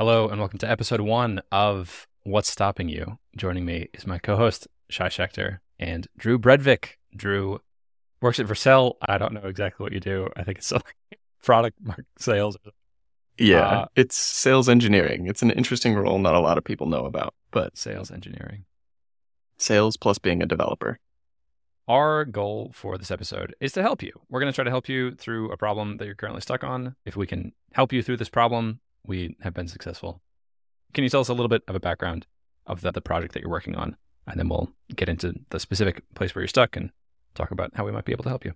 Hello, and welcome to episode one of What's Stopping You. Joining me is my co host, Shai Schechter, and Drew Bredvick. Drew works at Vercel. I don't know exactly what you do. I think it's something product sales. Yeah, Uh, it's sales engineering. It's an interesting role not a lot of people know about, but Sales engineering. sales plus being a developer. Our goal for this episode is to help you. We're going to try to help you through a problem that you're currently stuck on. If we can help you through this problem, we have been successful. Can you tell us a little bit of a background of the, the project that you're working on? And then we'll get into the specific place where you're stuck and talk about how we might be able to help you.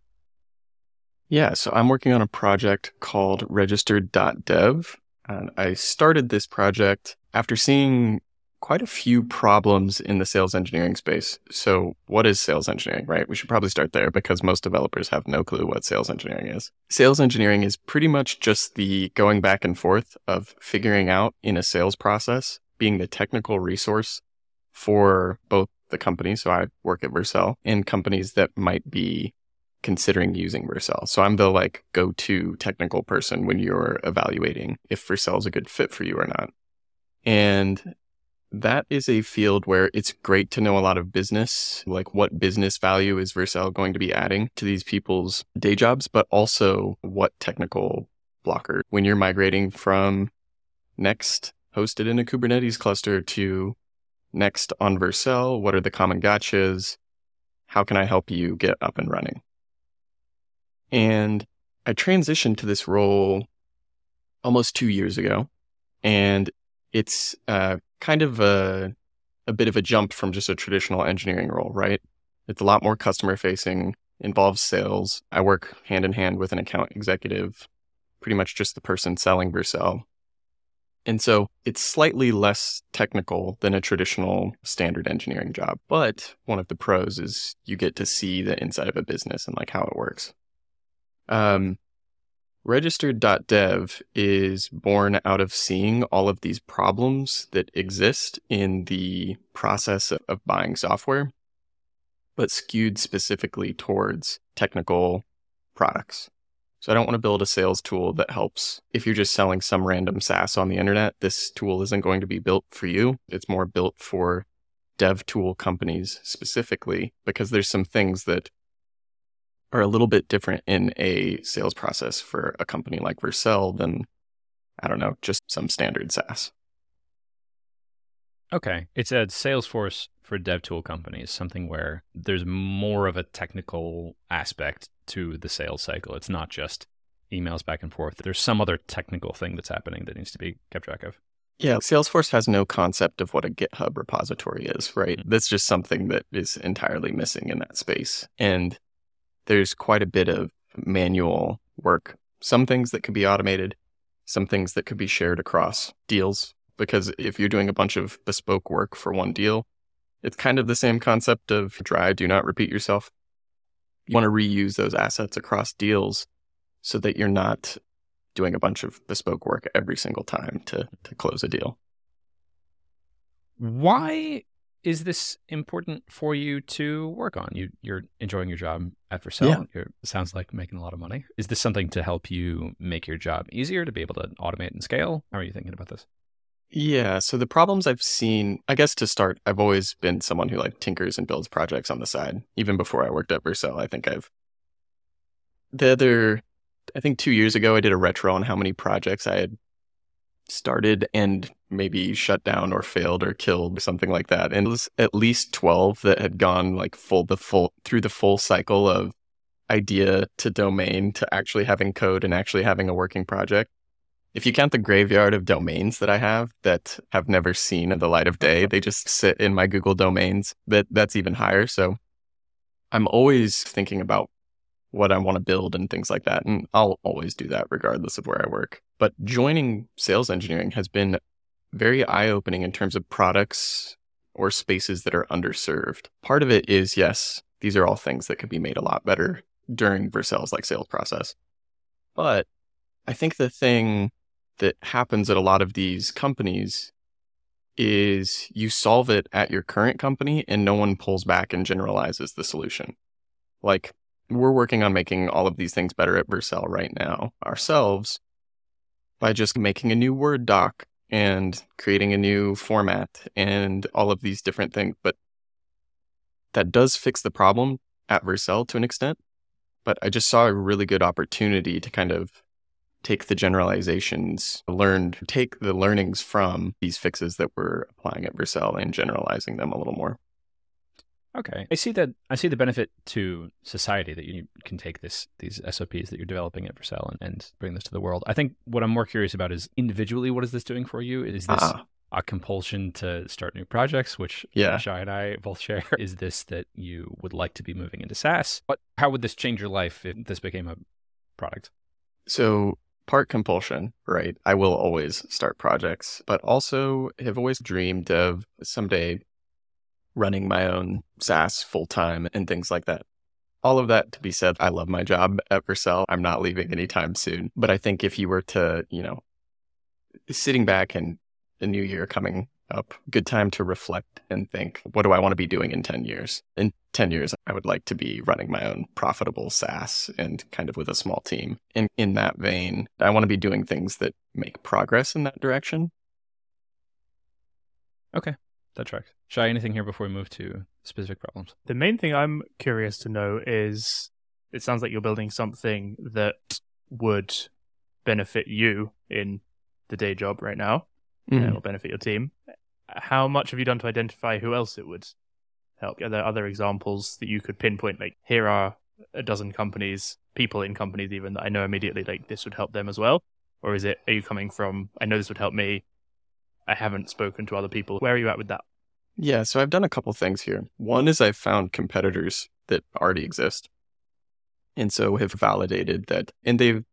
Yeah, so I'm working on a project called registered.dev. And I started this project after seeing quite a few problems in the sales engineering space. So, what is sales engineering, right? We should probably start there because most developers have no clue what sales engineering is. Sales engineering is pretty much just the going back and forth of figuring out in a sales process, being the technical resource for both the company. So, I work at Vercel and companies that might be considering using Vercel. So I'm the like go-to technical person when you're evaluating if Vercel is a good fit for you or not. And that is a field where it's great to know a lot of business, like what business value is Vercel going to be adding to these people's day jobs, but also what technical blocker when you're migrating from Next hosted in a Kubernetes cluster to Next on Vercel, what are the common gotchas? How can I help you get up and running? And I transitioned to this role almost two years ago. And it's uh, kind of a, a bit of a jump from just a traditional engineering role, right? It's a lot more customer facing, involves sales. I work hand in hand with an account executive, pretty much just the person selling Vercel. And so it's slightly less technical than a traditional standard engineering job. But one of the pros is you get to see the inside of a business and like how it works. Um, registered.dev is born out of seeing all of these problems that exist in the process of, buying software, but skewed specifically towards technical products. So I don't want to build a sales tool that helps if you're just selling some random SaaS on the internet. This tool isn't going to be built for you. It's more built for dev tool companies specifically because there's some things that are a little bit different in a sales process for a company like Vercel than, I don't know, just some standard SaaS. Okay. It's a Salesforce for dev tool companies, something where there's more of a technical aspect to the sales cycle. It's not just emails back and forth. There's some other technical thing that's happening that needs to be kept track of. Yeah, Salesforce has no concept of what a GitHub repository is, right? Mm-hmm. That's just something that is entirely missing in that space. And there's quite a bit of manual work. Some things that could be automated, some things that could be shared across deals. Because if you're doing a bunch of bespoke work for one deal, it's kind of the same concept of dry, do not repeat yourself. You want to reuse those assets across deals so that you're not doing a bunch of bespoke work every single time to, to close a deal. Why is this important for you to work on? You, you're enjoying your job at Vercel. Yeah. It sounds like making a lot of money. Is this something to help you make your job easier to be able to automate and scale? How are you thinking about this? Yeah. So the problems I've seen, I guess to start, I've always been someone who like tinkers and builds projects on the side. Even before I worked at Vercel, I think I've the other, I think two years ago, I did a retro on how many projects I had started and maybe shut down or failed or killed or something like that. And it was at least 12 that had gone like full, the full, through the full cycle of idea to domain to actually having code and actually having a working project. If you count the graveyard of domains that I have that have never seen the light of day, they just sit in my Google domains. That that's even higher. So I'm always thinking about what I want to build and things like that. And I'll always do that regardless of where I work. But joining sales engineering has been very eye opening in terms of products or spaces that are underserved. Part of it is, yes, these are all things that could be made a lot better during Vercel's like sales process. But I think the thing that happens at a lot of these companies is you solve it at your current company and no one pulls back and generalizes the solution. Like we're working on making all of these things better at Vercel right now ourselves by just making a new Word doc and creating a new format and all of these different things. But that does fix the problem at Vercel to an extent. But I just saw a really good opportunity to kind of take the generalizations learned, take the learnings from these fixes that we're applying at Vercel and generalizing them a little more. Okay, I see that. I see the benefit to society that you can take this these SOPs that you're developing at Vercel and, and bring this to the world. I think what I'm more curious about is individually, what is this doing for you? Is this uh a compulsion to start new projects, which yeah. Shai and I both share? Is this that you would like to be moving into SaaS? But how would this change your life if this became a product? So part compulsion, right? I will always start projects, but also have always dreamed of someday running my own SaaS full time and things like that. All of that to be said, I love my job at Vercel. I'm not leaving anytime soon. But I think if you were to, you know, sitting back and the new year coming up, good time to reflect and think, what do I want to be doing in 10 years? In 10 years, I would like to be running my own profitable SaaS and kind of with a small team. And in that vein, I want to be doing things that make progress in that direction. Okay, that tracks. Shai anything here before we move to specific problems? The main thing I'm curious to know is it sounds like you're building something that would benefit you in the day job right now mm. and will benefit your team. How much have you done to identify who else it would help? Are there other examples that you could pinpoint? Like, here are a dozen companies, people in companies even that I know immediately, like this would help them as well? Or is it, are you coming from, I know this would help me, I haven't spoken to other people. Where are you at with that? Yeah, so I've done a couple things here. One is I've found competitors that already exist. And so have validated that, and they've,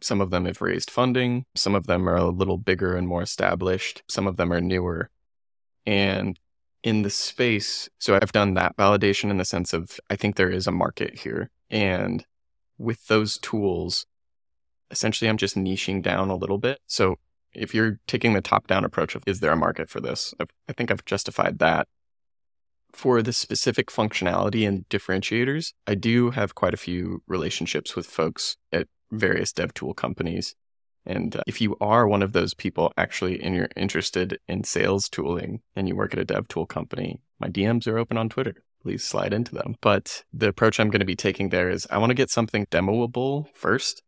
some of them have raised funding, some of them are a little bigger and more established, some of them are newer. And in the space, so I've done that validation in the sense of I think there is a market here. And with those tools, essentially I'm just niching down a little bit. So if you're taking the top down approach of is there a market for this, I think I've justified that. For the specific functionality and differentiators, I do have quite a few relationships with folks at various dev tool companies. And uh, if you are one of those people actually and you're interested in sales tooling and you work at a dev tool company, my DMs are open on Twitter. Please slide into them. But the approach I'm going to be taking there is I want to get something demoable first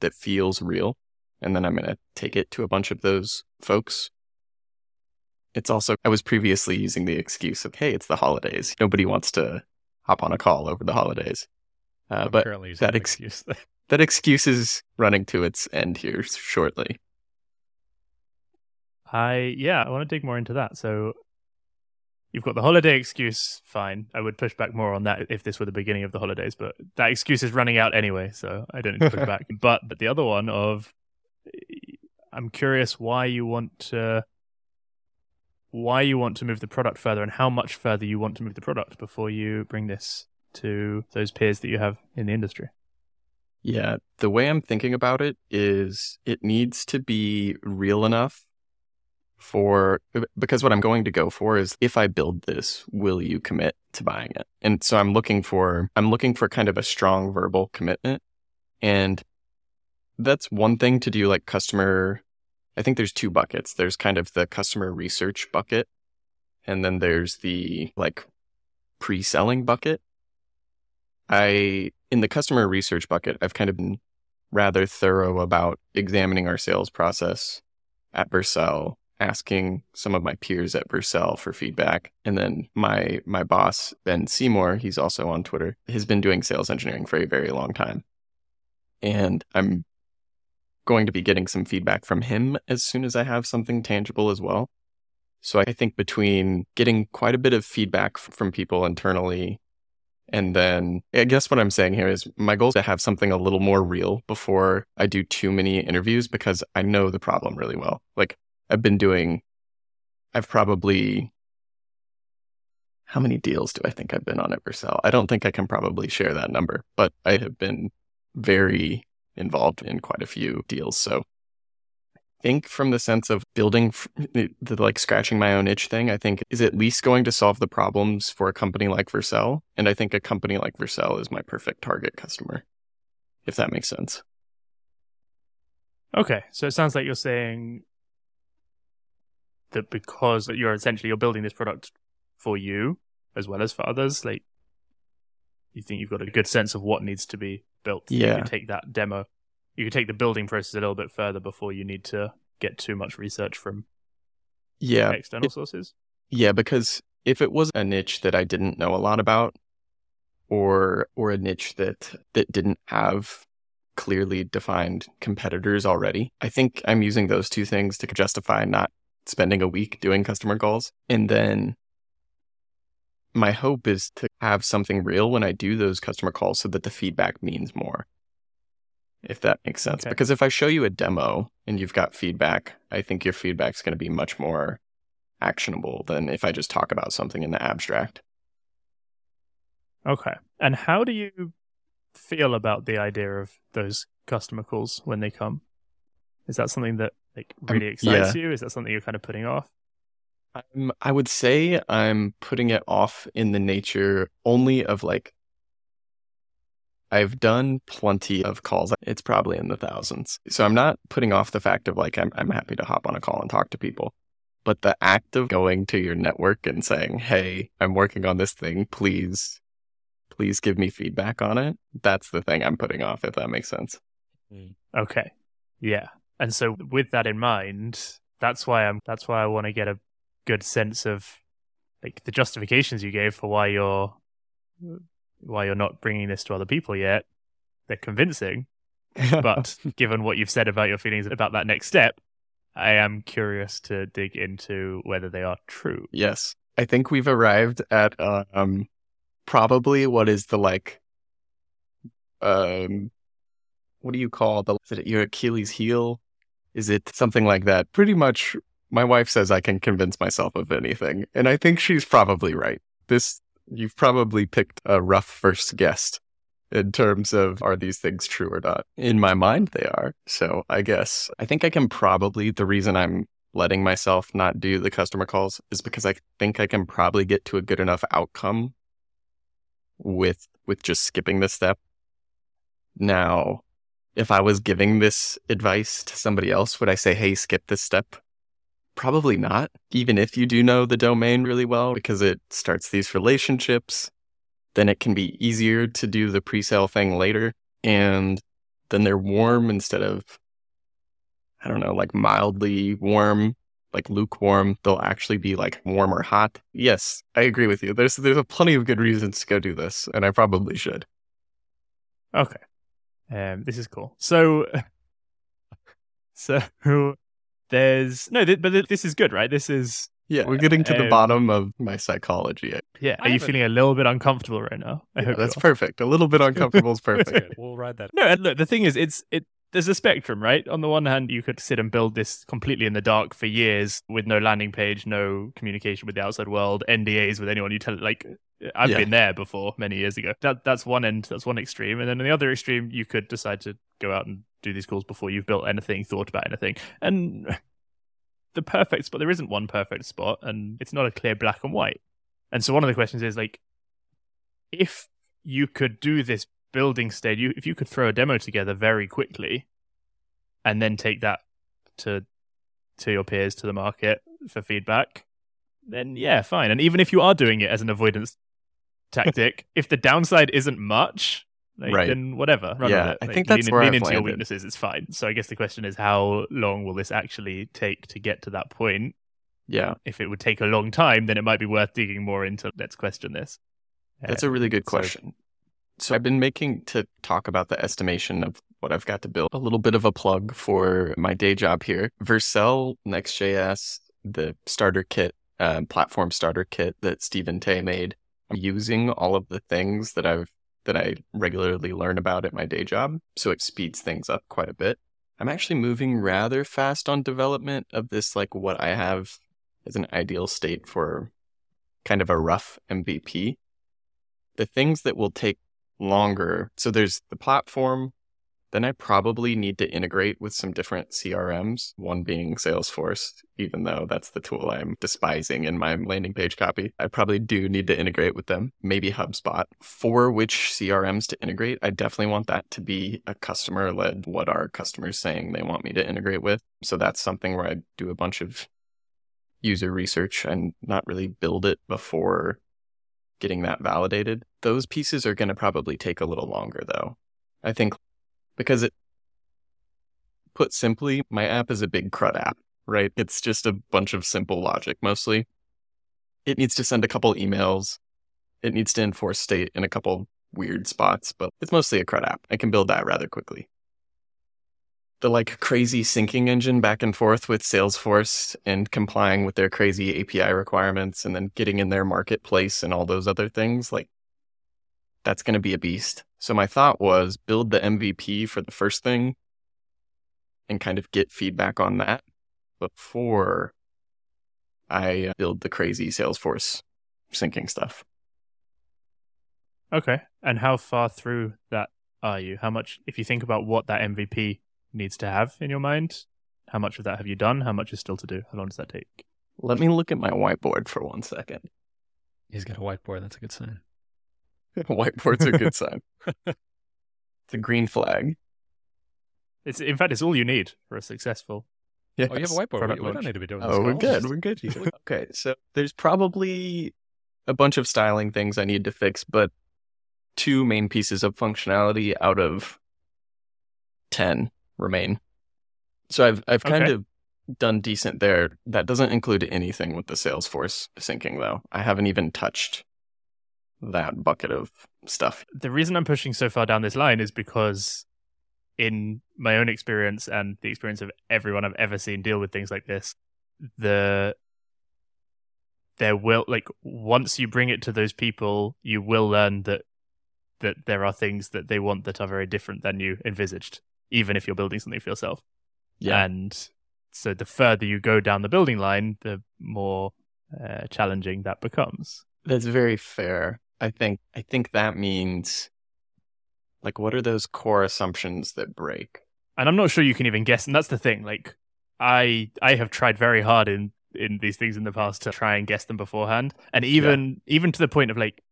that feels real and then I'm going to take it to a bunch of those folks. It's also, I was previously using the excuse of, hey, it's the holidays. Nobody wants to hop on a call over the holidays. Uh, but that excuse, that excuse is running to its end here shortly. I, yeah, I want to dig more into that. So you've got the holiday excuse. Fine. I would push back more on that if this were the beginning of the holidays, but that excuse is running out anyway. So I don't need to push back. But, but the other one of I'm curious why you want to why you want to move the product further and how much further you want to move the product before you bring this to those peers that you have in the industry. Yeah, the way I'm thinking about it is it needs to be real enough for because what I'm going to go for is if I build this, will you commit to buying it? And so I'm looking for I'm looking for kind of a strong verbal commitment and that's one thing to do like customer I think there's two buckets. There's kind of the customer research bucket and then there's the like pre-selling bucket. I in the customer research bucket, I've kind of been rather thorough about examining our sales process at Vercel, asking some of my peers at Vercel for feedback. And then my my boss, Ben Seymour, he's also on Twitter, has been doing sales engineering for a very long time. And I'm going to be getting some feedback from him as soon as I have something tangible as well. So I think between getting quite a bit of feedback from people internally and then I guess what I'm saying here is my goal is to have something a little more real before I do too many interviews because I know the problem really well. Like I've been doing, I've probably, how many deals do I think I've been on at Vercel? I don't think I can probably share that number, but I have been very involved in quite a few deals. So I think from the sense of building the, the, like scratching my own itch thing, I think is at least going to solve the problems for a company like Vercel. And I think a company like Vercel is my perfect target customer, if that makes sense. Okay. So it sounds like you're saying that because you're essentially you're building this product for you as well as for others, like you think you've got a good sense of what needs to be built. Yeah. You could take that demo, you could take the building process a little bit further before you need to get too much research from Yeah. external It- sources. Yeah, because if it was a niche that I didn't know a lot about or or a niche that that didn't have clearly defined competitors already, I think I'm using those two things to justify not spending a week doing customer calls. And then my hope is to have something real when I do those customer calls so that the feedback means more. If that makes sense. Okay. Because if I show you a demo and you've got feedback, I think your feedback's going to be much more actionable than if I just talk about something in the abstract. Okay. And how do you feel about the idea of those customer calls when they come? Is that something that like really excites you? Is that something you're kind of putting off? Um, I would say I'm putting it off in the nature only of like, I've done plenty of calls. It's probably in the thousands. So I'm not putting off the fact of like, I'm, I'm happy to hop on a call and talk to people. But the act of going to your network and saying, hey, I'm working on this thing, please, please give me feedback on it. That's the thing I'm putting off, if that makes sense. Okay. Yeah. And so with that in mind, that's why I'm that's why I want to get a good sense of like the justifications you gave for why you're why you're not bringing this to other people yet. They're convincing, but given what you've said about your feelings about that next step, I am curious to dig into whether they are true. Yes. I think we've arrived at um probably what is the like um what do you call the is it your Achilles heel? Is it something like that? Pretty much my wife says I can convince myself of anything, and I think she's probably right. This you've probably picked a rough first guess in terms of are these things true or not. In my mind they are. So I guess I think I can probably the reason I'm letting myself not do the customer calls is because I think I can probably get to a good enough outcome with with just skipping this step. Now, if I was giving this advice to somebody else, would I say, "Hey, skip this step"? Probably not. Even if you do know the domain really well because it starts these relationships, then it can be easier to do the pre-sale thing later and then they're warm instead of I don't know, like mildly warm, like lukewarm. They'll actually be like warm or hot. Yes, I agree with you. There's there's a plenty of good reasons to go do this, and I probably should. Okay. Um, this is cool. So, so there's no, th- but th- this is good, right? This is Yeah, we're getting to the Um, bottom of my psychology. yeah. Are you feeling a little bit uncomfortable right now? I Yeah, hope that's perfect. A little bit uncomfortable is perfect. We'll ride that. No, and look, the thing is, it's it. There's a spectrum, right? On the one hand, you could sit and build this completely in the dark for years with no landing page, no communication with the outside world, NDAs with anyone you tell. Like, I've Yeah. been there before many years ago. That that's one end. That's one extreme, and then on the other extreme, you could decide to go out and do these calls before you've built anything, thought about anything, and the perfect spot. There isn't one perfect spot, and it's not a clear black and white. And so one of the questions is like, if you could do this building stage, you if you could throw a demo together very quickly, and then take that to to your peers to the market for feedback, then yeah, fine. And even if you are doing it as an avoidance tactic, if the downside isn't much, like, Right. then whatever. Run Yeah. I Like, think that's lean, where lean I've into your weaknesses. It's fine. So I guess the question is, how long will this actually take to get to that point? Yeah, If it would take a long time, then it might be worth digging more into. Let's question this. that's Uh, a really good so- question. So I've been making to talk about the estimation of what I've got to build. A little bit of a plug for my day job here. Vercel, Next.js, the starter kit, uh, platform starter kit that Steven Tey made. Using all of the things that I've that I regularly learn about at my day job, so it speeds things up quite a bit. I'm actually moving rather fast on development of this, like what I have as an ideal state for kind of a rough MVP. The things that will take longer. So there's the platform. Then I probably need to integrate with some different CRMs, one being Salesforce, even though that's the tool I'm despising in my landing page copy. I probably do need to integrate with them, maybe HubSpot. For which CRMs to integrate, I definitely want that to be a customer led, what are customers saying they want me to integrate with. So that's something where I do a bunch of user research and not really build it before getting that validated. Those pieces are going to probably take a little longer though. I think because it, put simply, my app is a big CRUD app, right? It's just a bunch of simple logic mostly. It needs to send a couple emails. It needs to enforce state in a couple weird spots, but it's mostly a CRUD app. I can build that rather quickly the like crazy syncing engine back and forth with Salesforce and complying with their crazy API requirements and then getting in their marketplace and all those other things, like that's going to be a beast. So my thought was build the MVP for the first thing and kind of get feedback on that before I uh, build the crazy Salesforce syncing stuff. Okay. And how far through that are you? How much, if you think about what that MVP needs to have in your mind? How much of that have you done? How much is still to do? How long does that take? Let me look at my whiteboard for one second. He's got a whiteboard. That's a good sign. Whiteboard's a good sign. it's a green flag. It's in fact, it's all you need for a successful. Yeah. Oh, you have a whiteboard. We, we, don't need to be doing. This oh, we're good. We're good. okay, so there's probably a bunch of styling things I need to fix, but two main pieces of functionality out of ten remain. So I've I've kind okay. of done decent there. That doesn't include anything with the Salesforce syncing though. I haven't even touched that bucket of stuff. The reason I'm pushing so far down this line is because in my own experience and the experience of everyone I've ever seen deal with things like this, the there will like once you bring it to those people, you will learn that that there are things that they want that are very different than you envisaged even if you're building something for yourself. Yeah. And so the further you go down the building line, the more uh, challenging that becomes. That's very fair. I think I think that means like what are those core assumptions that break? And I'm not sure you can even guess and that's the thing. Like I I have tried very hard in in these things in the past to try and guess them beforehand. And even yeah. even to the point of like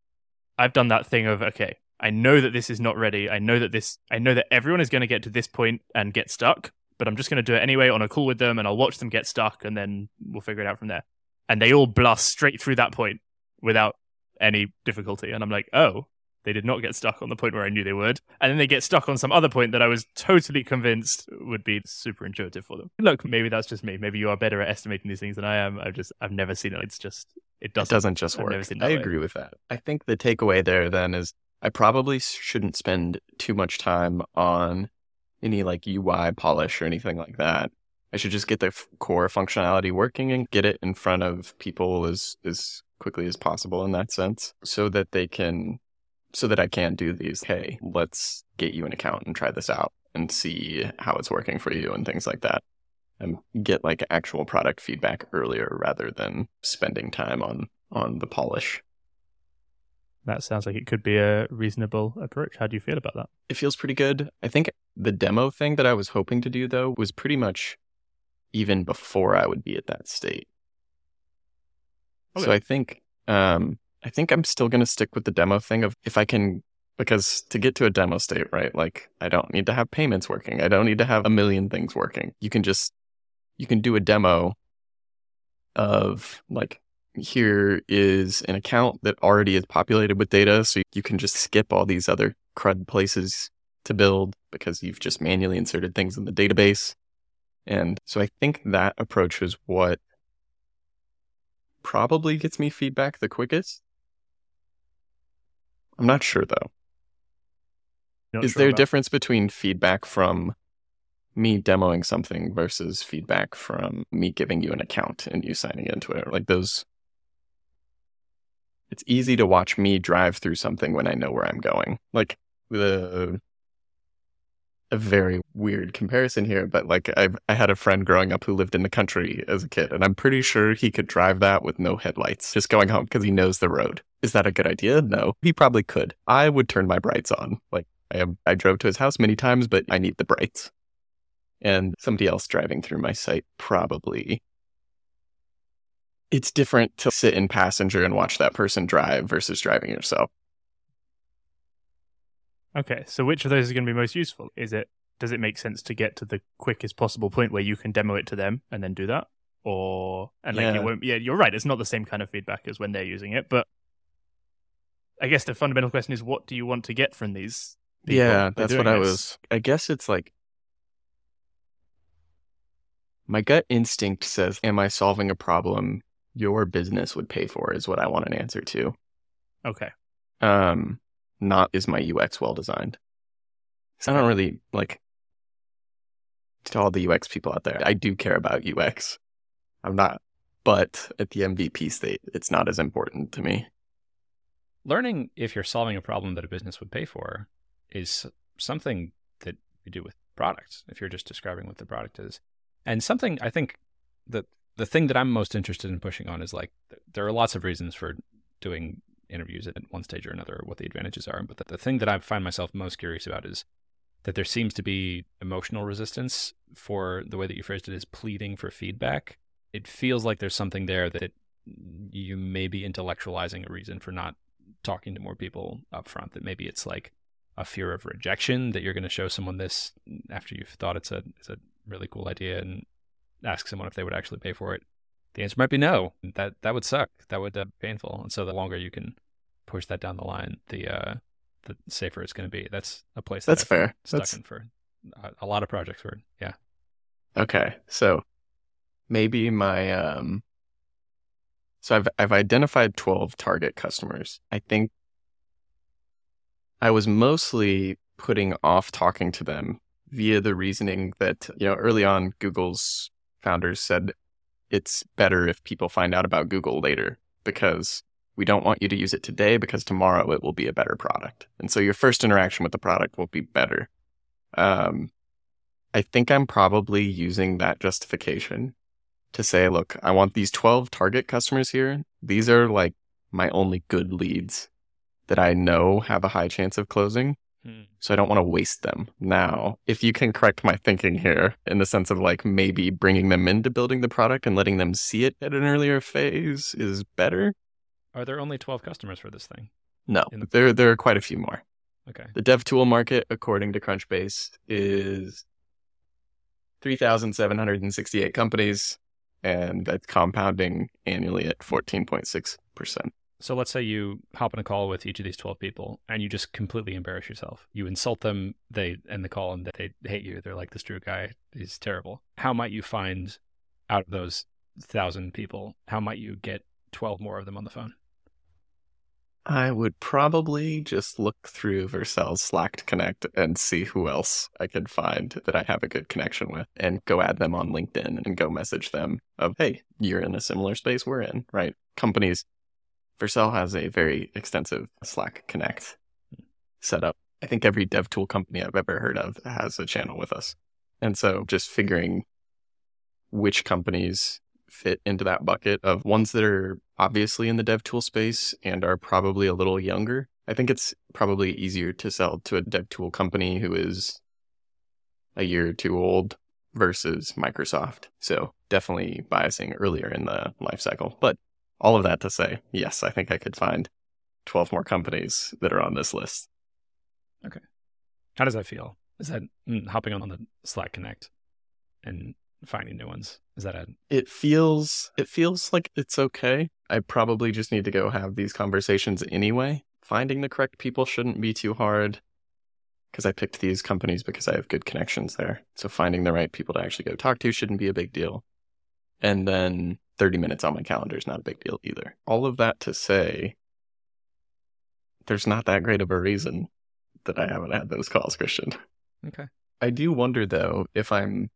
I've done that thing of okay, I know that this is not ready. I know that this I know that everyone is going to get to this point and get stuck, but I'm just going to do it anyway on a call with them and I'll watch them get stuck and then we'll figure it out from there. And they all blast straight through that point without any difficulty. And I'm like, oh, they did not get stuck on the point where I knew they would. And then they get stuck on some other point that I was totally convinced would be super intuitive for them. Look, maybe that's just me. Maybe you are better at estimating these things than I am. I've just, I've never seen it. It's just, it doesn't, it doesn't just work. I way. agree with that. I think the takeaway there then is I probably shouldn't spend too much time on any like UI polish or anything like that. I should just get the f- core functionality working and get it in front of people as as quickly as possible in that sense so that they can so that I can do these hey, let's get you an account and try this out and see how it's working for you and things like that. And get like actual product feedback earlier rather than spending time on on the polish that sounds like it could be a reasonable approach. How do you feel about that? It feels pretty good. I think the demo thing that I was hoping to do though was pretty much even before I would be at that state. Okay. So I think um I think I'm still going to stick with the demo thing of if I can because to get to a demo state, right? Like I don't need to have payments working. I don't need to have a million things working. You can just you can do a demo of like here is an account that already is populated with data. So you can just skip all these other CRUD places to build because you've just manually inserted things in the database. And so I think that approach is what probably gets me feedback the quickest. I'm not sure though. Not is sure there a difference between feedback from me demoing something versus feedback from me giving you an account and you signing into it? Like those it's easy to watch me drive through something when I know where I'm going. Like the a very weird comparison here, but like I I had a friend growing up who lived in the country as a kid, and I'm pretty sure he could drive that with no headlights, just going home because he knows the road. Is that a good idea? No, he probably could. I would turn my brights on. Like I have, I drove to his house many times, but I need the brights. And somebody else driving through my site probably it's different to sit in passenger and watch that person drive versus driving yourself. Okay, so which of those is going to be most useful? Is it does it make sense to get to the quickest possible point where you can demo it to them and then do that? or and like Yeah. it won't. Yeah, you're right. It's not the same kind of feedback as when they're using it, but I guess the fundamental question is, what do you want to get from these? people Yeah, that's what I was. I guess it's like my gut instinct says, "Am I solving a problem your business would pay for?" Is what I want an answer to. Okay. Um, not is my UX well designed. So I don't really like to all the UX people out there. I do care about UX. I'm not, but at the MVP state, it's not as important to me. Learning if you're solving a problem that a business would pay for is something that you do with products, if you're just describing what the product is. And something I think that the thing that I'm most interested in pushing on is like there are lots of reasons for doing interviews at one stage or another, what the advantages are. But the, the thing that I find myself most curious about is that there seems to be emotional resistance for the way that you phrased it is pleading for feedback. It feels like there's something there that you may be intellectualizing a reason for not talking to more people up front that maybe it's like a fear of rejection that you're going to show someone this after you've thought it's a it's a really cool idea and ask someone if they would actually pay for it the answer might be no that that would suck that would uh, be painful and so the longer you can push that down the line the uh the safer it's going to be that's a place that That's I've fair. stuck That's- in for a, a lot of projects where yeah Okay, so maybe my um so I've I've identified 12 target customers. I think I was mostly putting off talking to them via the reasoning that, you know, early on Google's founders said it's better if people find out about Google later because we don't want you to use it today because tomorrow it will be a better product. And so your first interaction with the product will be better. Um I think I'm probably using that justification to say, look, I want these 12 target customers here. These are like my only good leads that I know have a high chance of closing. Mm. So I don't want to waste them. Now, if you can correct my thinking here in the sense of like maybe bringing them into building the product and letting them see it at an earlier phase is better. are there only 12 customers for this thing No, the- there, there are quite a few more. okay The dev tool market, according to Crunchbase, is 3,768 companies, and that's compounding annually at 14.6%. So let's say you hop on a call with each of these 12 people and you just completely embarrass yourself. You insult them, they end the call and they hate you. They're like, this Drew guy is terrible. How might you find out of those thousand people, how might you get 12 more of them on the phone? I would probably just look through Vercel's Slack to connect and see who else I could find that I have a good connection with and go add them on LinkedIn and go message them of, hey, you're in a similar space we're in, right? Companies, Vercel has a very extensive Slack connect setup. I think every dev tool company I've ever heard of has a channel with us. And so just figuring which companies fit into that bucket of ones that are obviously in the dev tool space and are probably a little younger. I think it's probably easier to sell to a dev tool company who is a year or two old versus Microsoft. So definitely biasing earlier in the life cycle. But all of that to say, yes, I think I could find 12 more companies that are on this list. Okay. How does that feel? Is that mm, hopping on the Slack Connect and finding new ones? Is that a It feels it feels like it's okay. I probably just need to go have these conversations anyway. Finding the correct people shouldn't be too hard because I picked these companies because I have good connections there. So finding the right people to actually go talk to shouldn't be a big deal. And then 30 minutes on my calendar is not a big deal either. All of that to say there's not that great of a reason that I haven't had those calls, Christian. okay? I do wonder though if I'm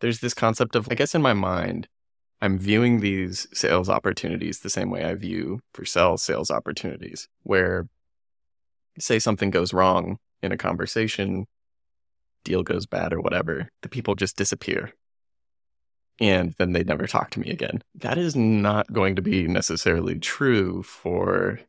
there's this concept of I guess in my mind I'm viewing these sales opportunities the same way I view for sales sales opportunities where say something goes wrong in a conversation deal goes bad or whatever the people just disappear and then they never talk to me again that is not going to be necessarily true for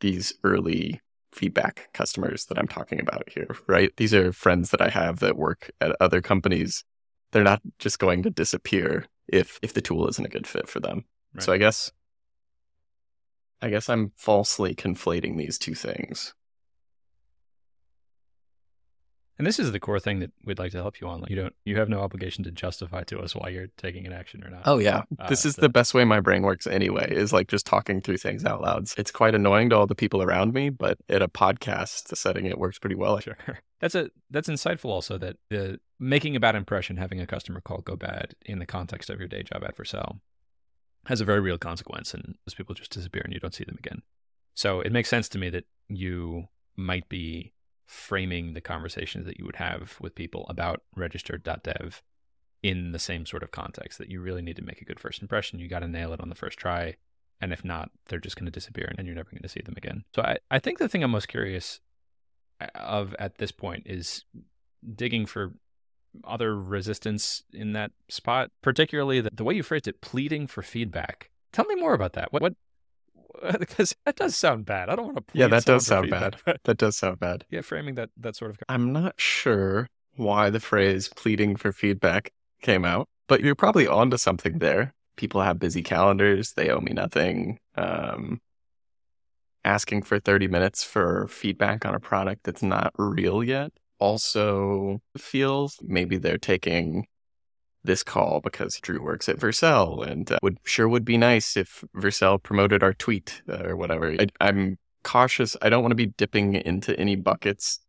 these early feedback customers that I'm talking about here, right? These are friends that I have that work at other companies. They're not just going to disappear if if the tool isn't a good fit for them. So I guess I guess I'm falsely conflating these two things. And this is the core thing that we'd like to help you on. Like you don't, you have no obligation to justify to us why you're taking an action or not. Oh yeah, Uh, this is the- the best way my brain works anyway. Is like just talking through things out loud. It's quite annoying to all the people around me, but at a podcast setting, it works pretty well. Sure. That's a that's insightful also that the making a bad impression, having a customer call go bad in the context of your day job at Vercel has a very real consequence and those people just disappear and you don't see them again. So it makes sense to me that you might be framing the conversations that you would have with people about registered.dev in the same sort of context that you really need to make a good first impression. You got to nail it on the first try. And if not, they're just going to disappear and you're never going to see them again. So I, I think the thing I'm most curious uh, of at this point is digging for other resistance in that spot, particularly the, the way you phrased it, pleading for feedback. Tell me more about that. What, what, because that does sound bad. I don't want to. Yeah, that does sound bad. That does sound bad. yeah, framing that that sort of. I'm not sure why the phrase pleading for feedback came out, but you're probably onto something there. People have busy calendars, they owe me nothing. Um, asking for 30 minutes for feedback on a product that's not real yet also feels maybe they're taking this call because Drew works at Vercel and uh, would sure would be nice if Vercel promoted our tweet uh, or whatever. I, I'm cautious. I don't want to be dipping into any buckets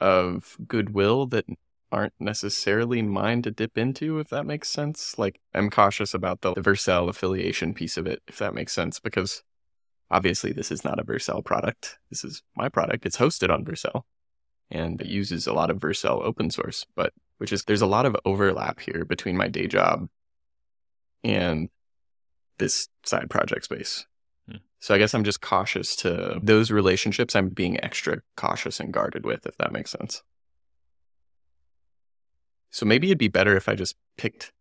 of goodwill that aren't necessarily mine to dip into, if that makes sense. Like, I'm cautious about the, the Vercel affiliation piece of it, if that makes sense, because obviously this is not a Vercel product. This is my product. It's hosted on Vercel and it uses a lot of Vercel open source, but which is there's a lot of overlap here between my day job and this side project space. Hmm. So I guess I'm just cautious to those relationships. I'm being extra cautious and guarded with, if that makes sense. So maybe it'd be better if I just picked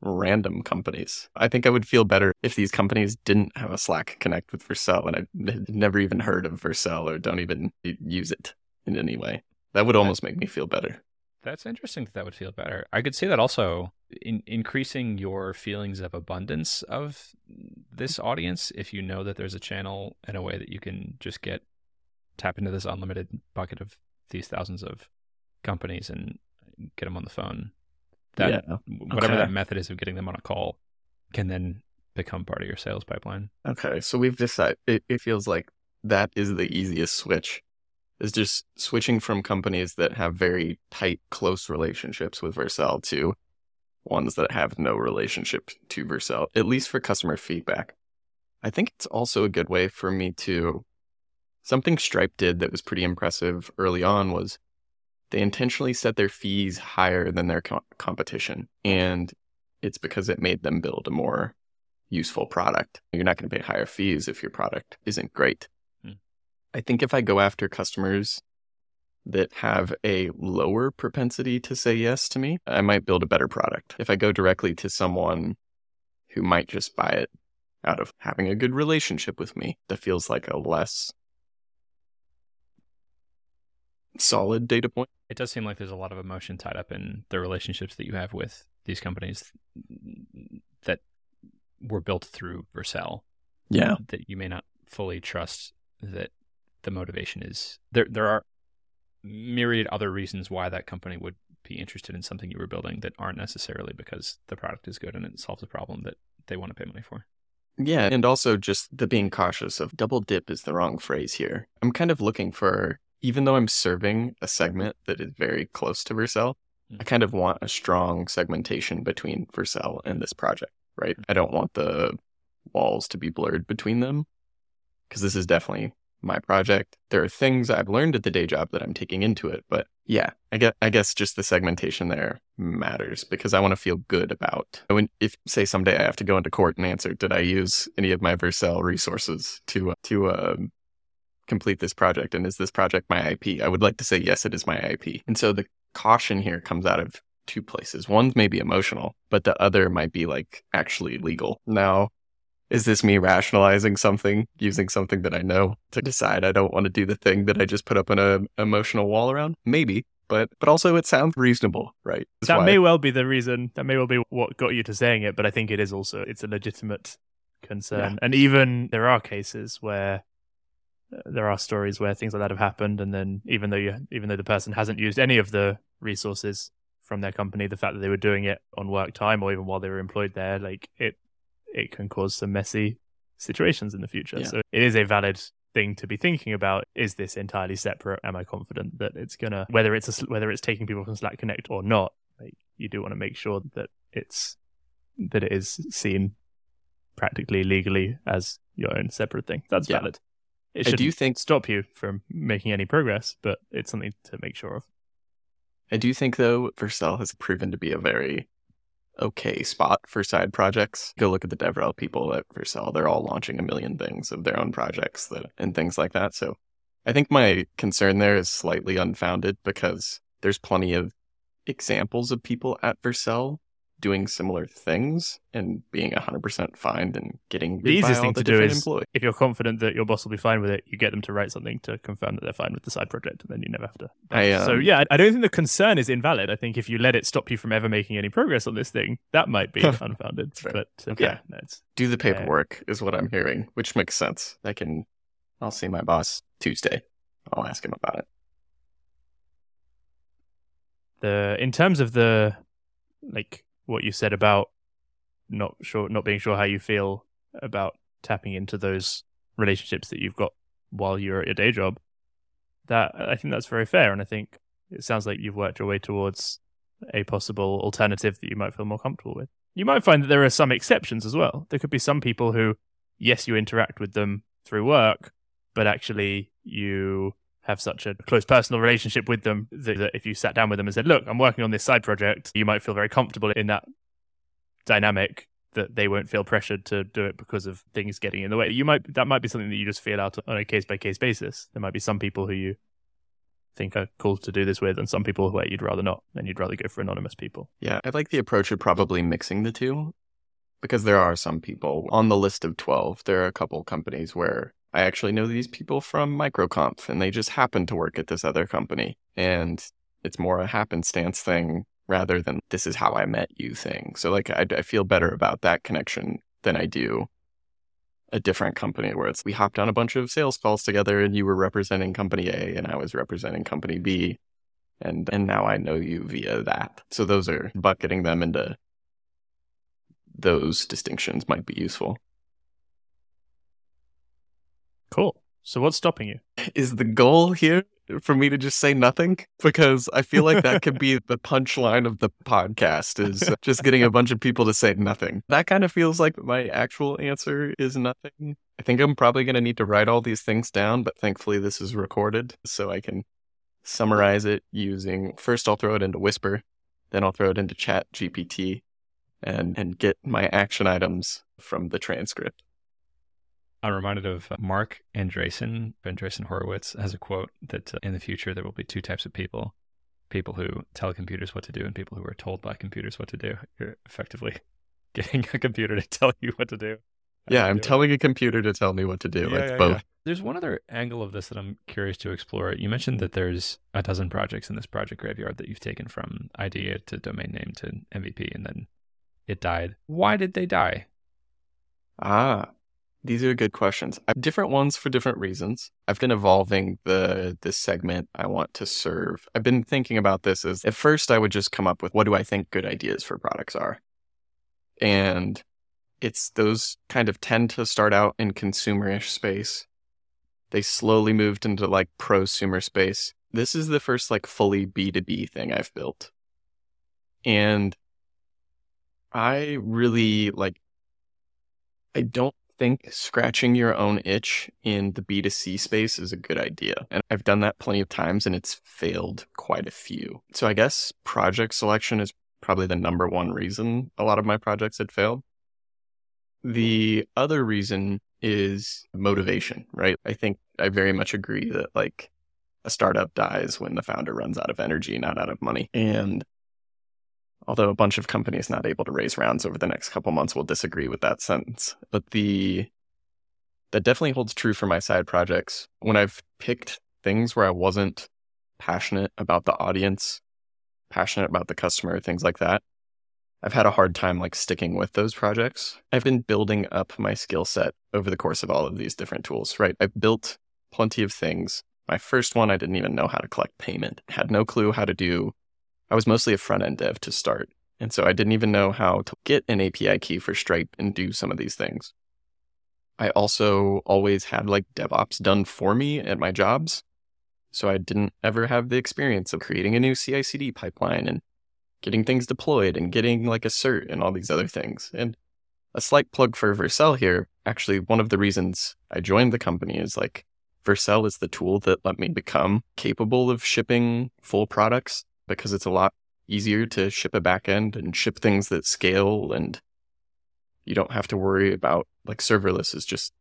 random companies. I think I would feel better if these companies didn't have a Slack connect with Vercel and I had never even heard of Vercel or don't even use it in any way. That would almost make me feel better. That's interesting that that would feel better. I could see that also in increasing your feelings of abundance of this audience if you know that there's a channel in a way that you can just get tap into this unlimited bucket of these thousands of companies and get them on the phone. That yeah. whatever Okay. that method is of getting them on a call can then become part of your sales pipeline. Okay. So we've decided it, it feels like that is the easiest switch. Is just switching from companies that have very tight, close relationships with Vercel to ones that have no relationship to Vercel, at least for customer feedback. I think it's also a good way for me to. Something Stripe did that was pretty impressive early on was they intentionally set their fees higher than their co- competition. And it's because it made them build a more useful product. You're not going to pay higher fees if your product isn't great. I think if I go after customers that have a lower propensity to say yes to me, I might build a better product. If I go directly to someone who might just buy it out of having a good relationship with me, that feels like a less solid data point. It does seem like there's a lot of emotion tied up in the relationships that you have with these companies that were built through Vercel. Yeah. that you may not fully trust that the motivation is there there are myriad other reasons why that company would be interested in something you were building that aren't necessarily because the product is good and it solves a problem that they want to pay money for. Yeah, and also just the being cautious of double dip is the wrong phrase here. I'm kind of looking for, even though I'm serving a segment that is very close to Vercel, Hmm. I kind of want a strong segmentation between Vercel and this project, right? I don't want the walls to be blurred between them because this is definitely my project. There are things I've learned at the day job that I'm taking into it, but yeah, I guess, I guess just the segmentation there matters because I want to feel good about when if say someday I have to go into court and answer did I use any of my Vercel resources to uh, to uh, complete this project and is this project my IP? I would like to say yes, it is my IP. And so the caution here comes out of two places. One's maybe emotional, but the other might be like actually legal. Now, is this me rationalizing something using something that I know to decide I don't want to do the thing that I just put up an uh, emotional wall around? Maybe, but but also it sounds reasonable, right? That's that why- may well be the reason. That may well be what got you to saying it, but I think it is also it's a legitimate concern. Yeah. And even there are cases where uh, there are stories where things like that have happened, and then even though you, even though the person hasn't used any of the resources from their company, the fact that they were doing it on work time or even while they were employed there, like it, it can cause some messy situations in the future. Yeah. So it is a valid thing to be thinking about. Is this entirely separate? Am I confident that it's gonna whether it's a, whether it's taking people from Slack Connect or not? Like you do want to make sure that it's that it is seen practically legally as your own separate thing. That's Yeah. valid. It should do think stop you from making any progress, but it's something to make sure of. I do think though Vercel has proven to be a very okay spot for side projects. Go look at the DevRel people at Vercel; they're all launching a million things of their own projects that, and things like that. So, I think my concern there is slightly unfounded because there's plenty of examples of people at Vercel doing similar things and being 100% fine and getting The easiest thing the to do is employees. if you're confident that your boss will be fine with it, you get them to write something to confirm that they're fine with the side project, and then you never have to. I, um, so yeah, I don't think the concern is invalid. I think if you let it stop you from ever making any progress on this thing, that might be unfounded. But uh, Okay. yeah, no, do the paperwork is what I'm hearing, which makes sense. I can, I'll see my boss Tuesday. I'll ask him about it. the in terms of the like what you said about not sure not being sure how you feel about tapping into those relationships that you've got while you're at your day job. That i think that's very fair and i think it sounds like you've worked your way towards a possible alternative that you might feel more comfortable with. You might find that there are some exceptions as well. There could be some people who yes you interact with them through work but actually you have such a close personal relationship with them that, if you sat down with them and said, "Look, I'm working on this side project," you might feel very comfortable in that dynamic that they won't feel pressured to do it because of things getting in the way. You might that might be something that you just feel out on a case by case basis. There might be some people who you think are cool to do this with, and some people where you'd rather not, and you'd rather go for anonymous people. Yeah, I like the approach of probably mixing the two because there are some people on the list of 12. There are a couple companies where I actually know these people from MicroConf and they just happen to work at this other company. And it's more a happenstance thing rather than this is how I met you thing. So, like, I, I feel better about that connection than I do a different company where it's we hopped on a bunch of sales calls together and you were representing company A and I was representing company B and and now I know you via that. So those are bucketing them into those distinctions might be useful. Cool. So what's stopping you? Is the goal here for me to just say nothing? Because I feel like that could be the punchline of the podcast is just getting a bunch of people to say nothing. That kind of feels like my actual answer is nothing. I think I'm probably going to need to write all these things down, but thankfully this is recorded so I can summarize it using first I'll throw it into Whisper, then I'll throw it into ChatGPT and and get my action items from the transcript. I'm reminded of uh, Marc Andreessen. Andreessen Horowitz has a quote that uh, in the future there will be two types of people people who tell computers what to do and people who are told by computers what to do. You're effectively getting a computer to tell you what to do. Yeah, I'm do it. telling a computer to tell me what to do. Yeah, it's yeah, both. yeah. There's one other angle of this that I'm curious to explore. You mentioned that there's a dozen projects in this project graveyard that you've taken from idea to domain name to MVP and then it died. Why did they die? Ah, these are good questions. Different ones for different reasons. I've been evolving the this segment I want to serve. I've been thinking about this as at first I would just come up with what do I think good ideas for products are. And it's those kind of tend to start out in consumerish space. They slowly moved into like prosumer space. This is the first like fully B2B thing I've built. And I really like I don't think scratching your own itch in the B2C space is a good idea. And I've done that plenty of times and it's failed quite a few. So I guess project selection is probably the number one reason a lot of my projects had failed. The other reason is motivation, right? I think I very much agree that like a startup dies when the founder runs out of energy, not out of money. And although a bunch of companies not able to raise rounds over the next couple months will disagree with that sentence but the that definitely holds true for my side projects when i've picked things where i wasn't passionate about the audience passionate about the customer things like that i've had a hard time like sticking with those projects i've been building up my skill set over the course of all of these different tools right i've built plenty of things. My first one, I didn't even know how to collect payment, had no clue how to do. I was mostly a front end dev to start. And so I didn't even know how to get an API key for Stripe and do some of these things. I also always had like DevOps done for me at my jobs. So I didn't ever have the experience of creating a new CI CD pipeline and getting things deployed and getting like a cert and all these other things. And a slight plug for Vercel here. Actually, one of the reasons I joined the company is like Vercel is the tool that let me become capable of shipping full products because it's a lot easier to ship a backend and ship things that scale and you don't have to worry about like serverless is just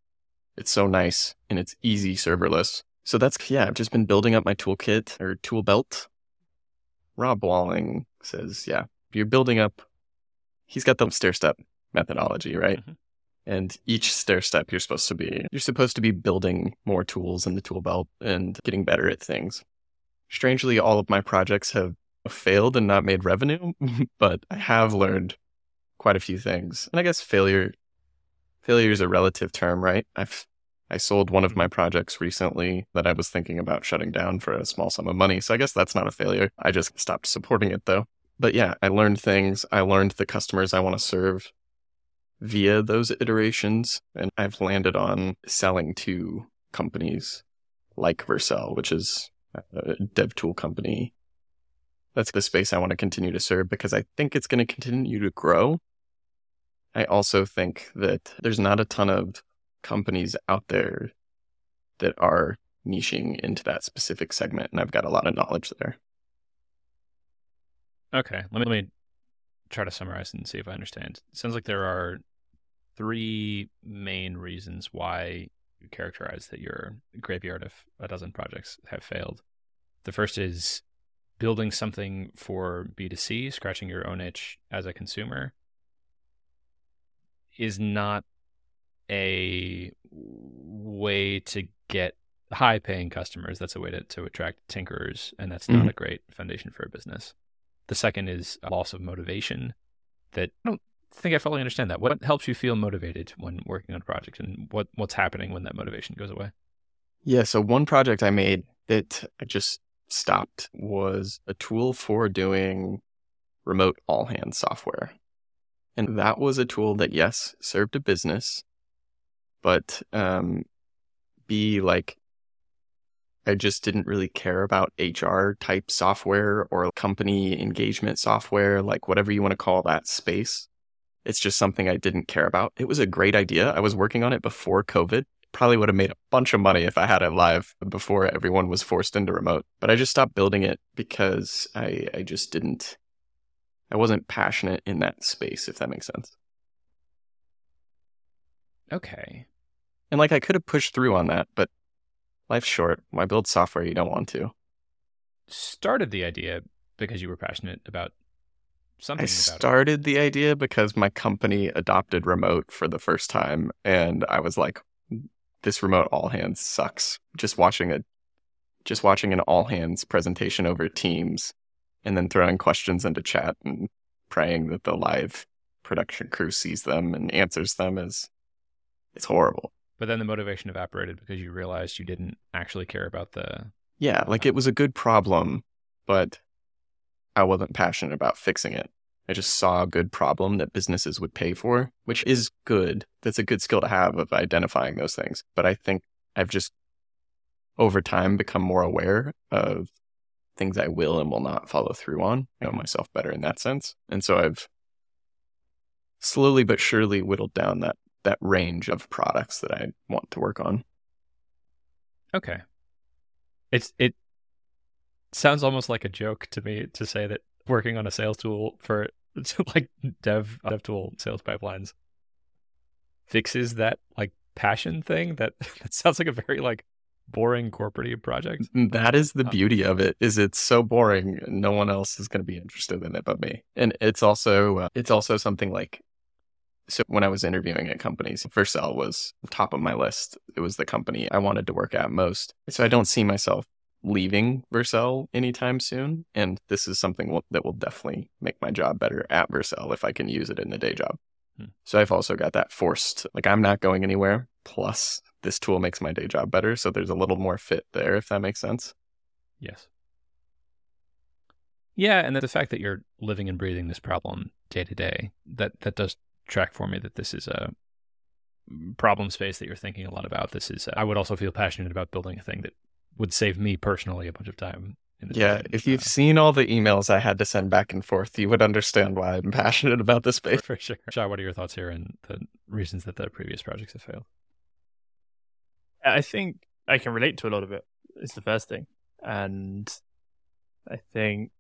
it's so nice and it's easy serverless. So that's yeah, I've just been building up my toolkit or tool belt. Rob Walling says, yeah, you're building up he's got the stair step methodology, right? Mm-hmm. And each stair step you're supposed to be you're supposed to be building more tools in the tool belt and getting better at things. Strangely, all of my projects have failed and not made revenue, but I have learned quite a few things. And I guess failure failure is a relative term, right? I've I sold one of my projects recently that I was thinking about shutting down for a small sum of money. So I guess that's not a failure. I just stopped supporting it though. But yeah, I learned things. I learned the customers I want to serve via those iterations. And I've landed on selling to companies like Vercel, which is a dev tool company that's the space I want to continue to serve because I think it's going to continue to grow. I also think that there's not a ton of companies out there that are niching into that specific segment, and I've got a lot of knowledge there. Okay, let me, let me try to summarize and see if I understand. It sounds like there are three main reasons why characterize that your graveyard of a dozen projects have failed. The first is building something for B2C, scratching your own itch as a consumer, is not a way to get high paying customers. That's a way to, to attract tinkerers, and that's mm-hmm. not a great foundation for a business. The second is a loss of motivation. That I don't think I fully understand that. What helps you feel motivated when working on a project, and what what's happening when that motivation goes away? Yeah. So one project I made that I just stopped was a tool for doing remote all hands software. And that was a tool that, yes, served a business, but um, like, I just didn't really care about HR type software or company engagement software, like whatever you want to call that space. It's just something I didn't care about. It was a great idea. I was working on it before COVID probably would have made a bunch of money if I had it live before everyone was forced into remote. But I just stopped building it because I, I just didn't, I wasn't passionate in that space, if that makes sense. Okay. And like I could have pushed through on that, but life's short. Why build software you don't want to? Started the idea because you were passionate about something. I started it. the idea because my company adopted remote for the first time, and I was like, this remote all hands sucks. Just watching a just watching an all hands presentation over Teams and then throwing questions into chat and praying that the live production crew sees them and answers them is it's horrible. But then the motivation evaporated because you realized you didn't actually care about the Yeah, like it was a good problem, but I wasn't passionate about fixing it. I just saw a good problem that businesses would pay for, which is good. That's a good skill to have of identifying those things. But I think I've just over time become more aware of things I will and will not follow through on. I know mm-hmm. myself better in that sense. And so I've slowly but surely whittled down that that range of products that I want to work on. Okay. It's it sounds almost like a joke to me to say that working on a sales tool for like dev dev tool sales pipelines fixes that like passion thing that that sounds like a very like boring corporate project. That is the uh, beauty of it is it's so boring no one else is going to be interested in it but me. And it's also uh, it's also something like so when i was interviewing at companies vercel was top of my list. It was the company i wanted to work at most. So i don't see myself leaving Vercel anytime soon. And this is something that will definitely make my job better at Vercel if I can use it in the day job. Hmm. So I've also got that forced, like I'm not going anywhere. Plus this tool makes my day job better. So there's a little more fit there, if that makes sense. Yes. Yeah, and the fact that you're living and breathing this problem day to day, that that does track for me that this is a problem space that you're thinking a lot about. This is I would also feel passionate about building a thing that would save me personally a bunch of time. Yeah, if you've seen all the emails I had to send back and forth, you would understand why I'm passionate about this space. For sure. Shai, what are your thoughts here and the reasons that the previous projects have failed? I think I can relate to a lot of it. it. Is the first thing, and I think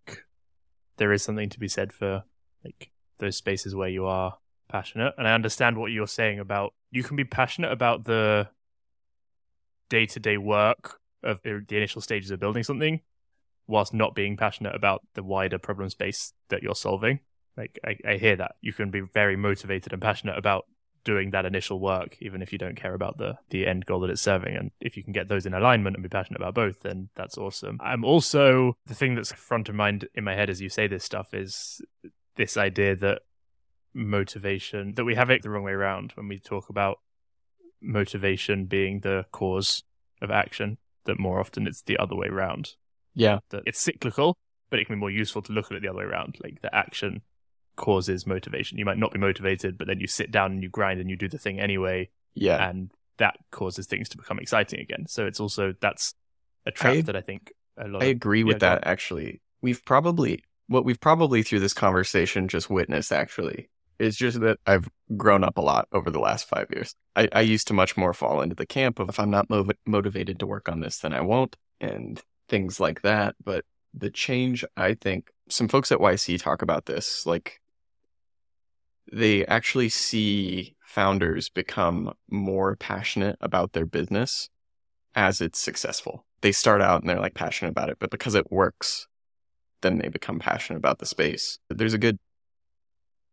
there is something to be said for like those spaces where you are passionate. And I understand what you're saying about you can be passionate about the day to day work of the initial stages of building something, whilst not being passionate about the wider problem space that you're solving. Like I, I hear that you can be very motivated and passionate about doing that initial work, even if you don't care about the the end goal that it's serving. And if you can get those in alignment and be passionate about both, then that's awesome. I'm also the thing that's front of mind in my head as you say this stuff is this idea that motivation that we have it the wrong way around when we talk about motivation being the cause of action. That more often it's the other way around. Yeah, that it's cyclical, but it can be more useful to look at it the other way around. Like the action causes motivation. You might not be motivated, but then you sit down and you grind and you do the thing anyway. Yeah. And that causes things to become exciting again. So it's also that's a trap I, that I think a lot I of, agree with that actually. We've probably what we've probably through this conversation just witnessed actually is just that I've grown up a lot over the last five years. I, I used to much more fall into the camp of if I'm not mov- motivated to work on this, then I won't, and things like that. But the change, I think, some folks at YC talk about this. Like they actually see founders become more passionate about their business as it's successful. They start out and they're like passionate about it, but because it works, then they become passionate about the space. There's a good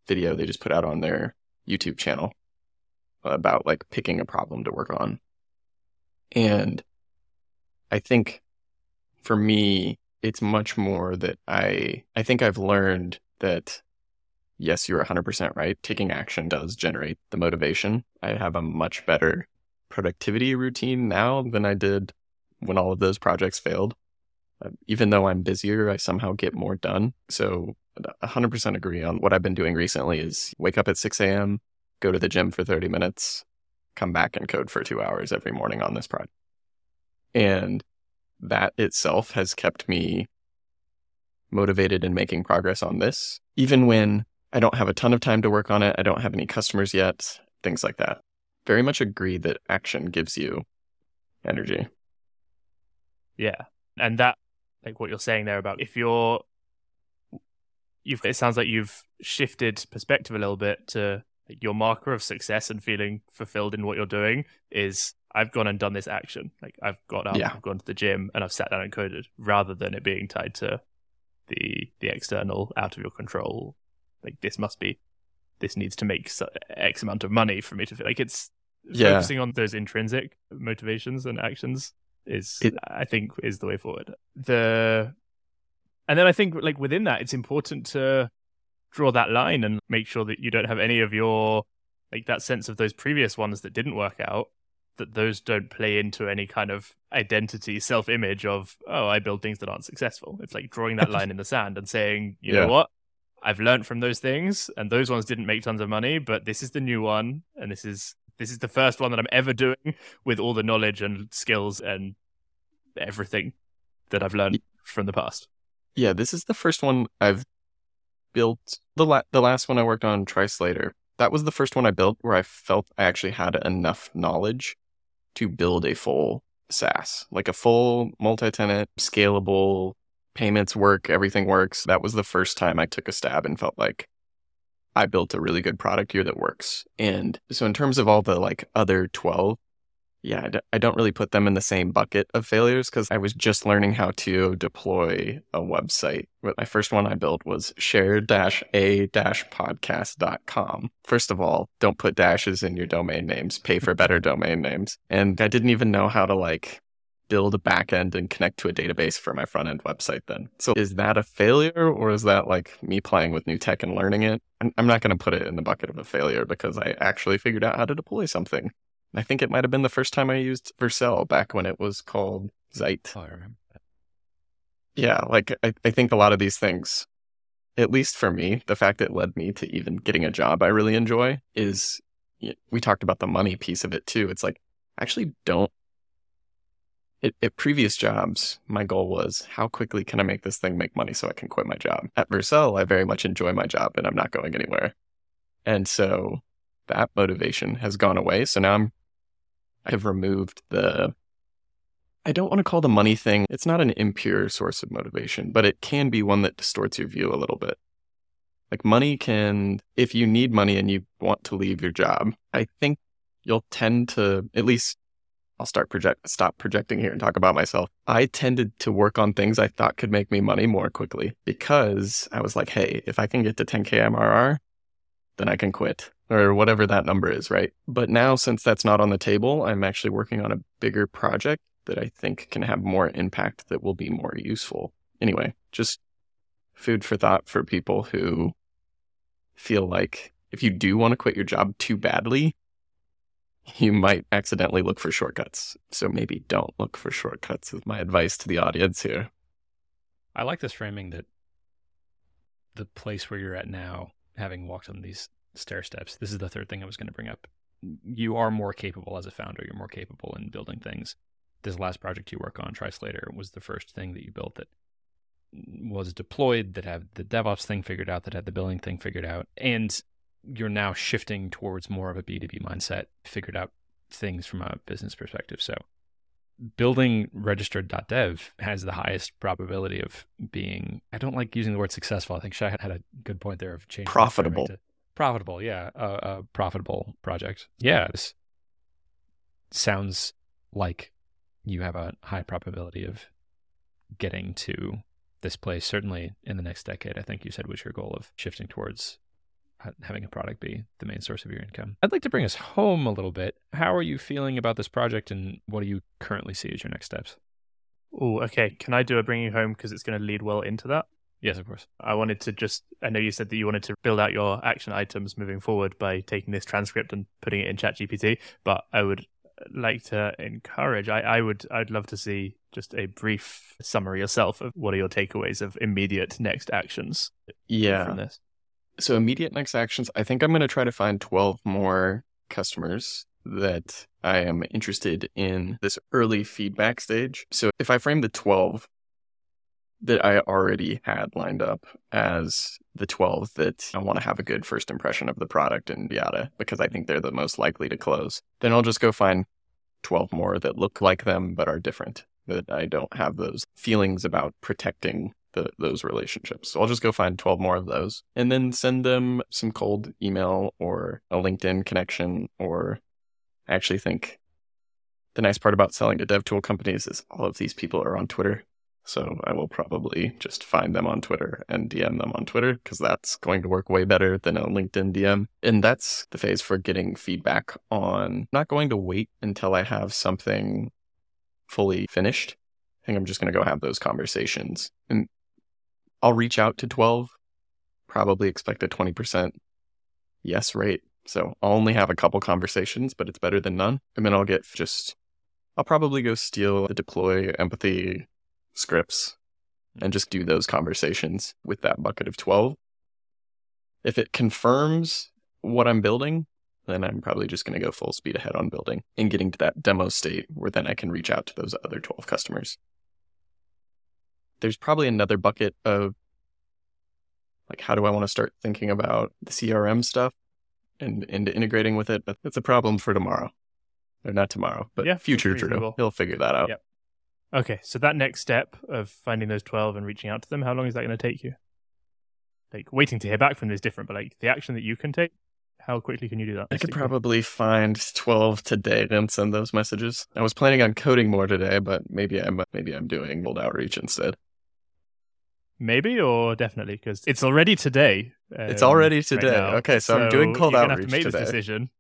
video they just put out on their YouTube channel about like picking a problem to work on. And I think for me, it's much more that I I think I've learned that yes, you're 100% right. Taking action does generate the motivation. I have a much better productivity routine now than I did when all of those projects failed. Even though I'm busier, I somehow get more done. So 100% agree on what I've been doing recently is wake up at 6 a.m., go to the gym for 30 minutes, come back and code for two hours every morning on this project. And that itself has kept me motivated in making progress on this, even when I don't have a ton of time to work on it. I don't have any customers yet, things like that. Very much agree that action gives you energy. Yeah. And that, like what you're saying there about if you're, you've, it sounds like you've shifted perspective a little bit to like, your marker of success and feeling fulfilled in what you're doing is I've gone and done this action. Like I've got up, yeah. I've gone to the gym and I've sat down and coded rather than it being tied to the the external out of your control like this must be this needs to make x amount of money for me to feel like it's yeah. focusing on those intrinsic motivations and actions is it, i think is the way forward. The and then i think like within that it's important to draw that line and make sure that you don't have any of your like that sense of those previous ones that didn't work out that those don't play into any kind of identity self image of oh i build things that aren't successful. It's like drawing that line in the sand and saying you yeah. know what? I've learned from those things, and those ones didn't make tons of money, but this is the new one, and this is this is the first one that I'm ever doing with all the knowledge and skills and everything that I've learned from the past. Yeah, this is the first one I've built. the la- The last one I worked on, Trislater, that was the first one I built where I felt I actually had enough knowledge to build a full SaaS, like a full multi-tenant, scalable payments work, everything works. That was the first time I took a stab and felt like I built a really good product here that works. And so, in terms of all the like other 12, yeah, I don't really put them in the same bucket of failures because I was just learning how to deploy a website. But my first one I built was share-a-podcast.com. First of all, don't put dashes in your domain names, pay for better domain names. And I didn't even know how to like build a backend and connect to a database for my front end website then. So is that a failure or is that like me playing with new tech and learning it? I'm not going to put it in the bucket of a failure because I actually figured out how to deploy something. I think it might have been the first time I used Vercel back when it was called Zeit. Oh, I remember that. Yeah, like I, I think a lot of these things, at least for me, the fact it led me to even getting a job I really enjoy is we talked about the money piece of it too. It's like, I actually don't. It, at previous jobs, my goal was how quickly can I make this thing make money so I can quit my job. At Vercel, I very much enjoy my job and I'm not going anywhere. And so that motivation has gone away. So now I'm I've removed the I don't want to call the money thing. It's not an impure source of motivation, but it can be one that distorts your view a little bit. Like money can if you need money and you want to leave your job, I think you'll tend to at least I'll start project stop projecting here and talk about myself. I tended to work on things I thought could make me money more quickly because I was like, hey, if I can get to 10k MRR, then I can quit or whatever that number is, right? But now, since that's not on the table, I'm actually working on a bigger project that I think can have more impact that will be more useful. Anyway, just food for thought for people who feel like if you do want to quit your job too badly, you might accidentally look for shortcuts. So maybe don't look for shortcuts, is my advice to the audience here. I like this framing that the place where you're at now, having walked on these stair steps. This is the third thing I was going to bring up. You are more capable as a founder. You're more capable in building things. This last project you work on, TriSlater, was the first thing that you built that was deployed, that had the DevOps thing figured out, that had the billing thing figured out. And you're now shifting towards more of a B2B mindset, figured out things from a business perspective. So building registered.dev has the highest probability of being I don't like using the word successful. I think Shai had a good point there of changing profitable. To, profitable, yeah, a, a profitable project. Yeah, this sounds like you have a high probability of getting to this place. Certainly in the next decade, I think you said was your goal of shifting towards having a product be the main source of your income. I'd like to bring us home a little bit. How are you feeling about this project, and what do you currently see as your next steps? Oh, okay. Can I do a bring you home because it's going to lead well into that? Yes, of course. I wanted to just, I know you said that you wanted to build out your action items moving forward by taking this transcript and putting it in ChatGPT, but I would uh, like to encourage, I, I would, I'd love to see just a brief summary yourself of what are your takeaways of immediate next actions. Yeah. From this. So, immediate next actions, I think I'm going to try to find 12 more customers that I am interested in this early feedback stage. So, if I frame the 12 that I already had lined up as the 12 that I want to have a good first impression of the product and yada, because I think they're the most likely to close. Then I'll just go find 12 more that look like them but are different, that I don't have those feelings about protecting the, those relationships. So I'll just go find 12 more of those and then send them some cold email or a LinkedIn connection or I actually think the nice part about selling to dev tool companies is all of these people are on Twitter. So I will probably just find them on Twitter and DM them on Twitter because that's going to work way better than a LinkedIn DM. And that's the phase for getting feedback on not going to wait until I have something fully finished. I think I'm just going to go have those conversations. And I'll reach out to 12, probably expect a 20% yes rate. So I'll only have a couple conversations, but it's better than none. And then I'll get just, I'll probably go steal the deploy empathy scripts hmm. and just do those conversations with that bucket of 12. If it confirms what I'm building, then I'm probably just going to go full speed ahead on building and getting to that demo state where then I can reach out to those other 12 customers. There's probably another bucket of like, how do I want to start thinking about the CRM stuff and, and integrating with it? But it's a problem for tomorrow. Or not tomorrow, but yeah, future Drew. He'll figure that out. Yep. Okay, so that next step of finding those 12 and reaching out to them, how long is that going to take you? Like waiting to hear back from them is different, but like the action that you can take, how quickly can you do that? I could probably find 12 today and send those messages. I was planning on coding more today, but maybe I'm maybe I'm doing cold outreach instead. Maybe or definitely because it's already today. Um, it's already today. Right okay, so, so, I'm doing cold you're outreach have to make today. This decision.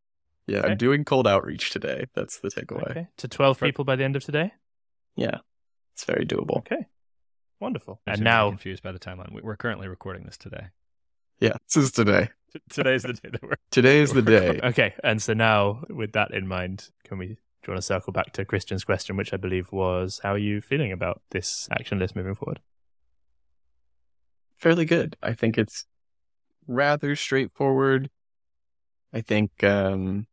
Yeah, okay. I'm doing cold outreach today. That's the takeaway. Okay. To 12 people by the end of today? Yeah, it's very doable. Okay, wonderful. I'm and now confused by the timeline. We're currently recording this today. Yeah, this is today. Today's the day that we're. Today is the day. Okay, and so now with that in mind, can we? Do you want to circle back to Christian's question, which I believe was, how are you feeling about this action list moving forward? Fairly good. I think it's rather straightforward. I think um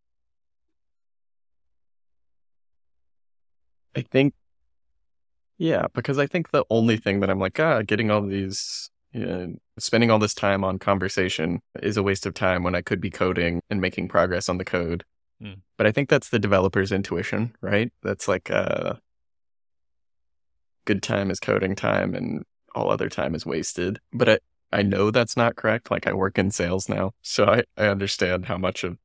I think yeah, because I think the only thing that I'm like, ah, getting all these you know, spending all this time on conversation is a waste of time when I could be coding and making progress on the code. Hmm. But I think that's the developer's intuition, right? That's like uh good time is coding time and all other time is wasted. But I, I know that's not correct. Like I work in sales now, so I, I understand how much of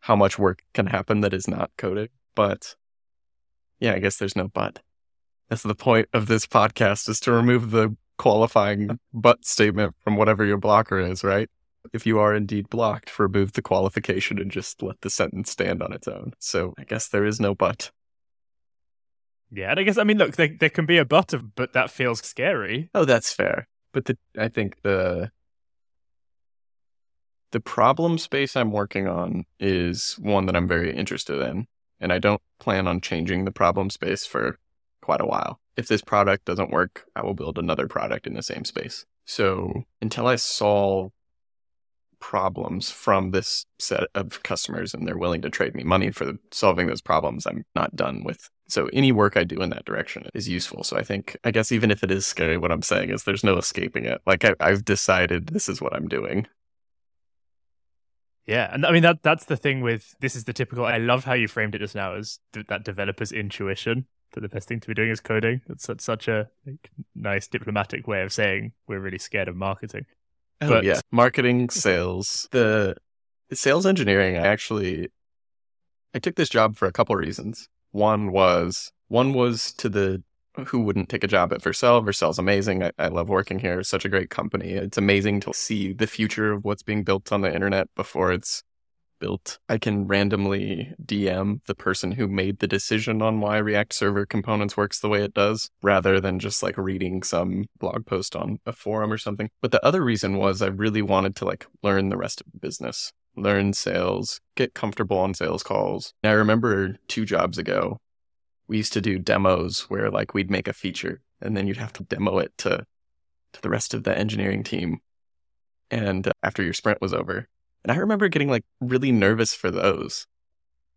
how much work can happen that is not coding. But yeah, I guess there's no but. That's the point of this podcast is to remove the qualifying but statement from whatever your blocker is, right? If you are indeed blocked, remove the qualification and just let the sentence stand on its own. So I guess there is no but. Yeah, and I guess I mean, look, there, there can be a but of, but that feels scary. Oh, that's fair. But the, I think the the problem space I'm working on is one that I'm very interested in, and I don't plan on changing the problem space for quite a while. If this product doesn't work, I will build another product in the same space. So until I solve problems from this set of customers and they're willing to trade me money for solving those problems, I'm not done with. So any work I do in that direction is useful. So I think, I guess even if it is scary, what I'm saying is there's no escaping it. Like I, I've decided this is what I'm doing. Yeah, and I mean that that's the thing with this is the typical. I love how you framed it just now as th- that developer's intuition that the best thing to be doing is coding. That's such, such a like, nice diplomatic way of saying we're really scared of marketing. Oh, But- yeah, marketing, sales, the sales engineering. I actually, I took this job for a couple reasons. One was one was to the who wouldn't take a job at Vercel. Vercel's amazing. I, I love working here. It's such a great company. It's amazing to see the future of what's being built on the internet before it's built. I can randomly DM the person who made the decision on why React Server Components works the way it does, rather than just like reading some blog post on a forum or something. But the other reason was I really wanted to like learn the rest of the business, learn sales, get comfortable on sales calls. And I remember two jobs ago, we used to do demos where like we'd make a feature and then you'd have to demo it to to the rest of the engineering team. And uh, after your sprint was over, and I remember getting like really nervous for those.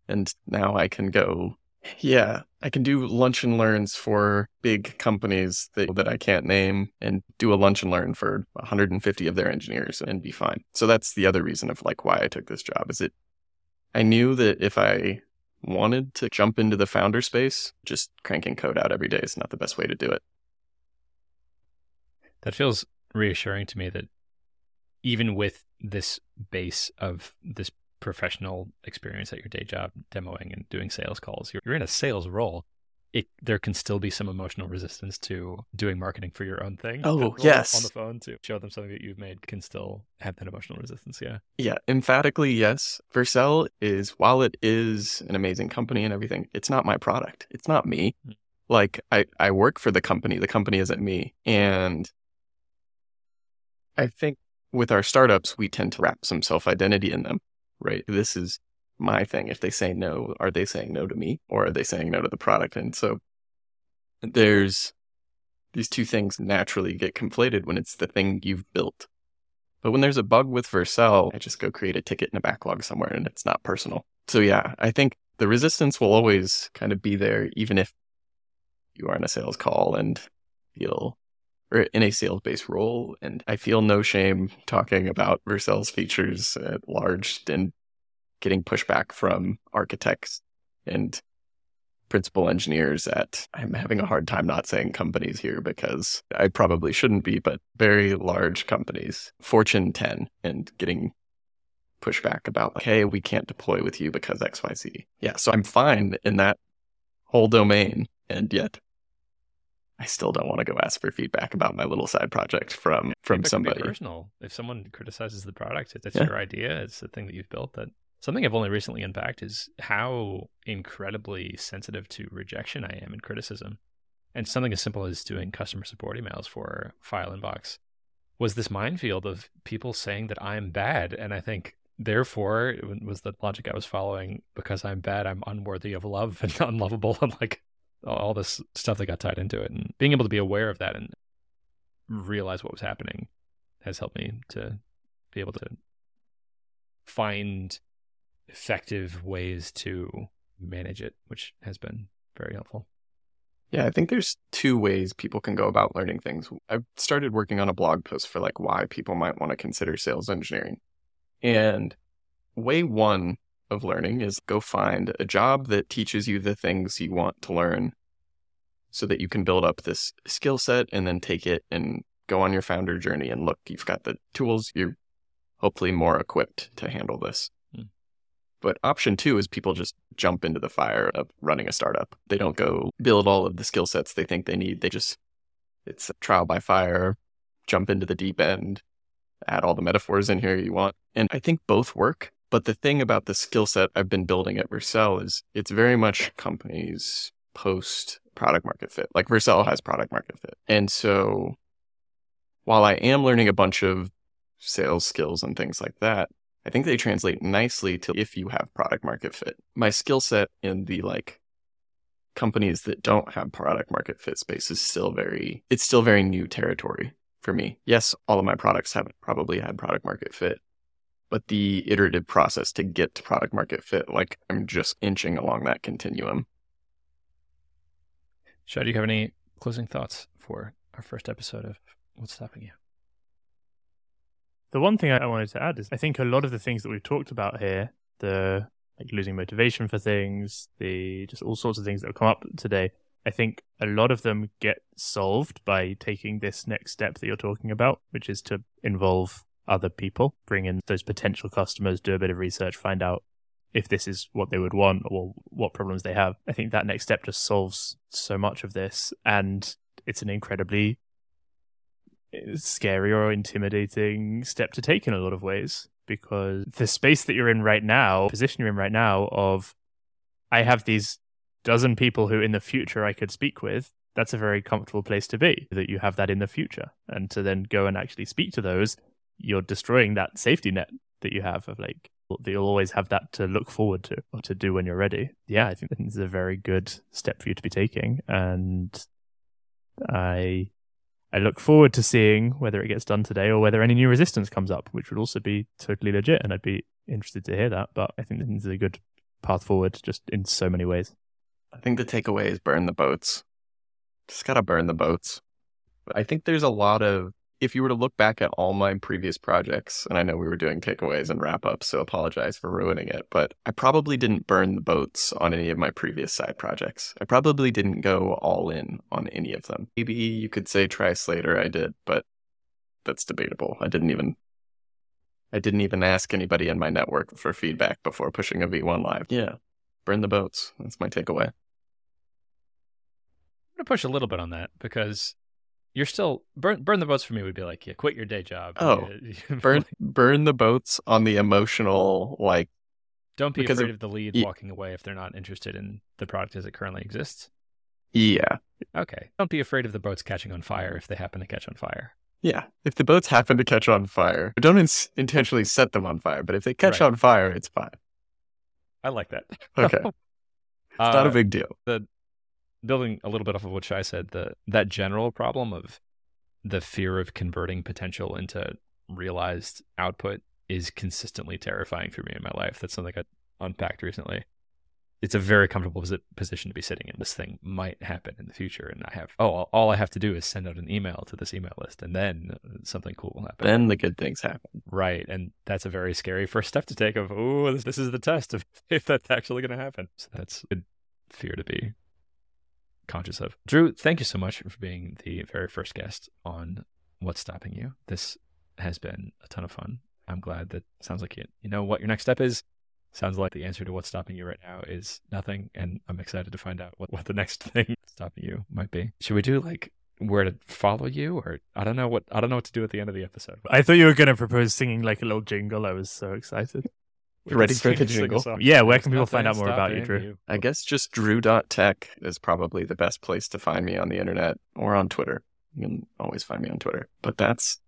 And now I can go, yeah, I can do lunch and learns for big companies that, that I can't name and do a lunch and learn for 150 of their engineers and be fine. So that's the other reason of like why I took this job is it I knew that if I wanted to jump into the founder space, just cranking code out every day is not the best way to do it. That feels reassuring to me that even with this base of this professional experience at your day job, demoing and doing sales calls, you're, you're in a sales role. It, there can still be some emotional resistance to doing marketing for your own thing. Oh, yes. On the phone to show them something that you've made can still have that emotional resistance. Yeah. Yeah, emphatically yes. Vercel is while it is an amazing company and everything, it's not my product. It's not me. Mm. Like I I work for the company. The company isn't me. And I think with our startups, we tend to wrap some self-identity in them, right? This is my thing. If they say no, are they saying no to me or are they saying no to the product? And so there's these two things naturally get conflated when it's the thing you've built. But when there's a bug with Vercel, I just go create a ticket in a backlog somewhere and it's not personal. So yeah, I think the resistance will always kind of be there, even if you are in a sales call and feel or in a sales based role. And I feel no shame talking about Vercel's features at large and getting pushback from architects and principal engineers at I'm having a hard time not saying companies here because I probably shouldn't be, but very large companies, Fortune 10, and getting pushback about like, hey, we can't deploy with you because XYZ. Yeah, so I'm fine in that whole domain, and yet I still don't want to go ask for feedback about my little side project from from Feedback can be somebody. personal. If someone criticizes the product, if it's Yeah. your idea, it's the thing that you've built. That something I've only recently unpacked is how incredibly sensitive to rejection I am and criticism. And something as simple as doing customer support emails for File Inbox. was this minefield of people saying that I'm bad. And I think, therefore, it was the logic I was following because I'm bad, I'm unworthy of love and unlovable. And like all this stuff that got tied into it. And being able to be aware of that and realize what was happening has helped me to be able to find effective ways to manage it, which has been very helpful. Yeah, I think there's two ways people can go about learning things. I've started working on a blog post for like why people might want to consider sales engineering. And way one of learning is go find a job that teaches you the things you want to learn so that you can build up this skill set and then take it and go on your founder journey and look, you've got the tools, you're hopefully more equipped to handle this. Hmm. But option two is people just jump into the fire of running a startup. They don't go build all of the skill sets they think they need. They just, it's trial by fire, jump into the deep end, add all the metaphors in here you want. And I think both work. But the thing about the skill set I've been building at Vercel is it's very much companies post product market fit. Like Vercel has product market fit. And so while I am learning a bunch of sales skills and things like that, I think they translate nicely to if you have product market fit. My skill set in the like companies that don't have product market fit space is still very it's still very new territory for me. Yes, all of my products have probably had product market fit, but the iterative process to get to product market fit, like I'm just inching along that continuum. Shai, do you have any closing thoughts for our first episode of What's Stopping You? The one thing I wanted to add is I think a lot of the things that we've talked about here, the like losing motivation for things, the just all sorts of things that have come up today, I think a lot of them get solved by taking this next step that you're talking about, which is to involve other people, bring in those potential customers, do a bit of research, find out if this is what they would want or what problems they have. I think that next step just solves so much of this. And it's an incredibly eh, scary or intimidating step to take in a lot of ways because the space that you're in right now, position you're in right now, of I have these dozen people who in the future I could speak with, that's a very comfortable place to be, that you have that in the future. And to then go and actually speak to those, you're destroying that safety net that you have of like, you'll always have that to look forward to or to do when you're ready. Yeah, I think it's a very good step for you to be taking. And I I look forward to seeing whether it gets done today or whether any new resistance comes up, which would also be totally legit. And I'd be interested to hear that. But I think this is a good path forward just in so many ways. I think the takeaway is burn the boats. Just got to burn the boats. I think there's a lot of if you were to look back at all my previous projects, and I know we were doing takeaways and wrap ups, so apologize for ruining it, but I probably didn't burn the boats on any of my previous side projects. I probably didn't go all in on any of them. Maybe you could say TriSlater I did, but that's debatable. I didn't even I didn't even ask anybody in my network for feedback before pushing a V1 live. Yeah. Burn the boats. That's my takeaway. I'm going to push a little bit on that because you're still burn burn the boats for me would be like yeah quit your day job. Oh burn burn the boats on the emotional like don't be afraid of, of the lead yeah. walking away if they're not interested in the product as it currently exists. Yeah. Okay. Don't be afraid of the boats catching on fire if they happen to catch on fire. Yeah. If the boats happen to catch on fire don't in- intentionally set them on fire but if they catch right. on fire it's fine. I like that. Okay. It's uh, not a uh, big deal. the building a little bit off of what Shai said, the that general problem of the fear of converting potential into realized output is consistently terrifying for me in my life. That's something I unpacked recently. It's a very comfortable position to be sitting in. This thing might happen in the future, and I have oh, all I have to do is send out an email to this email list, and then something cool will happen. Then the good things happen, right? And that's a very scary first step to take. Of oh, this, this is the test of if that's actually going to happen. So that's a good fear to be conscious of. Drew, thank you so much for being the very first guest on What's Stopping You. This has been a ton of fun. I'm glad that sounds like you, you know what your next step is. Sounds like the answer to what's stopping you right now is nothing. And I'm excited to find out what, what the next thing stopping you might be. Should we do like where to follow you or I don't know what I don't know what to do at the end of the episode. I thought you were gonna propose singing like a little jingle. I was so excited. You ready for the jingle? Yeah, where can people find out more about you, Drew? You. I guess just drew.tech is probably the best place to find me on the internet or on Twitter. You can always find me on Twitter. But that's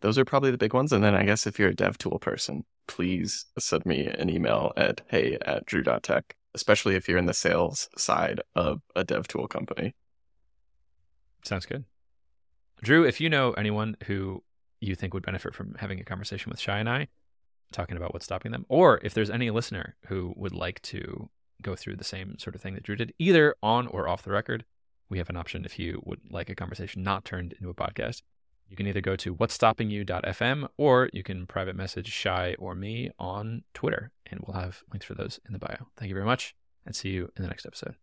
those are probably the big ones. And then I guess if you're a dev tool person, please send me an email at hey at drew.tech, especially if you're in the sales side of a dev tool company. Sounds good. Drew, if you know anyone who you think would benefit from having a conversation with Shai and I, talking about what's stopping them, or if there's any listener who would like to go through the same sort of thing that Drew did, either on or off the record, we have an option if you would like a conversation not turned into a podcast. You can either go to whatsstoppingyou.fm or you can private message Shai or me on Twitter, and we'll have links for those in the bio. Thank you very much, and see you in the next episode.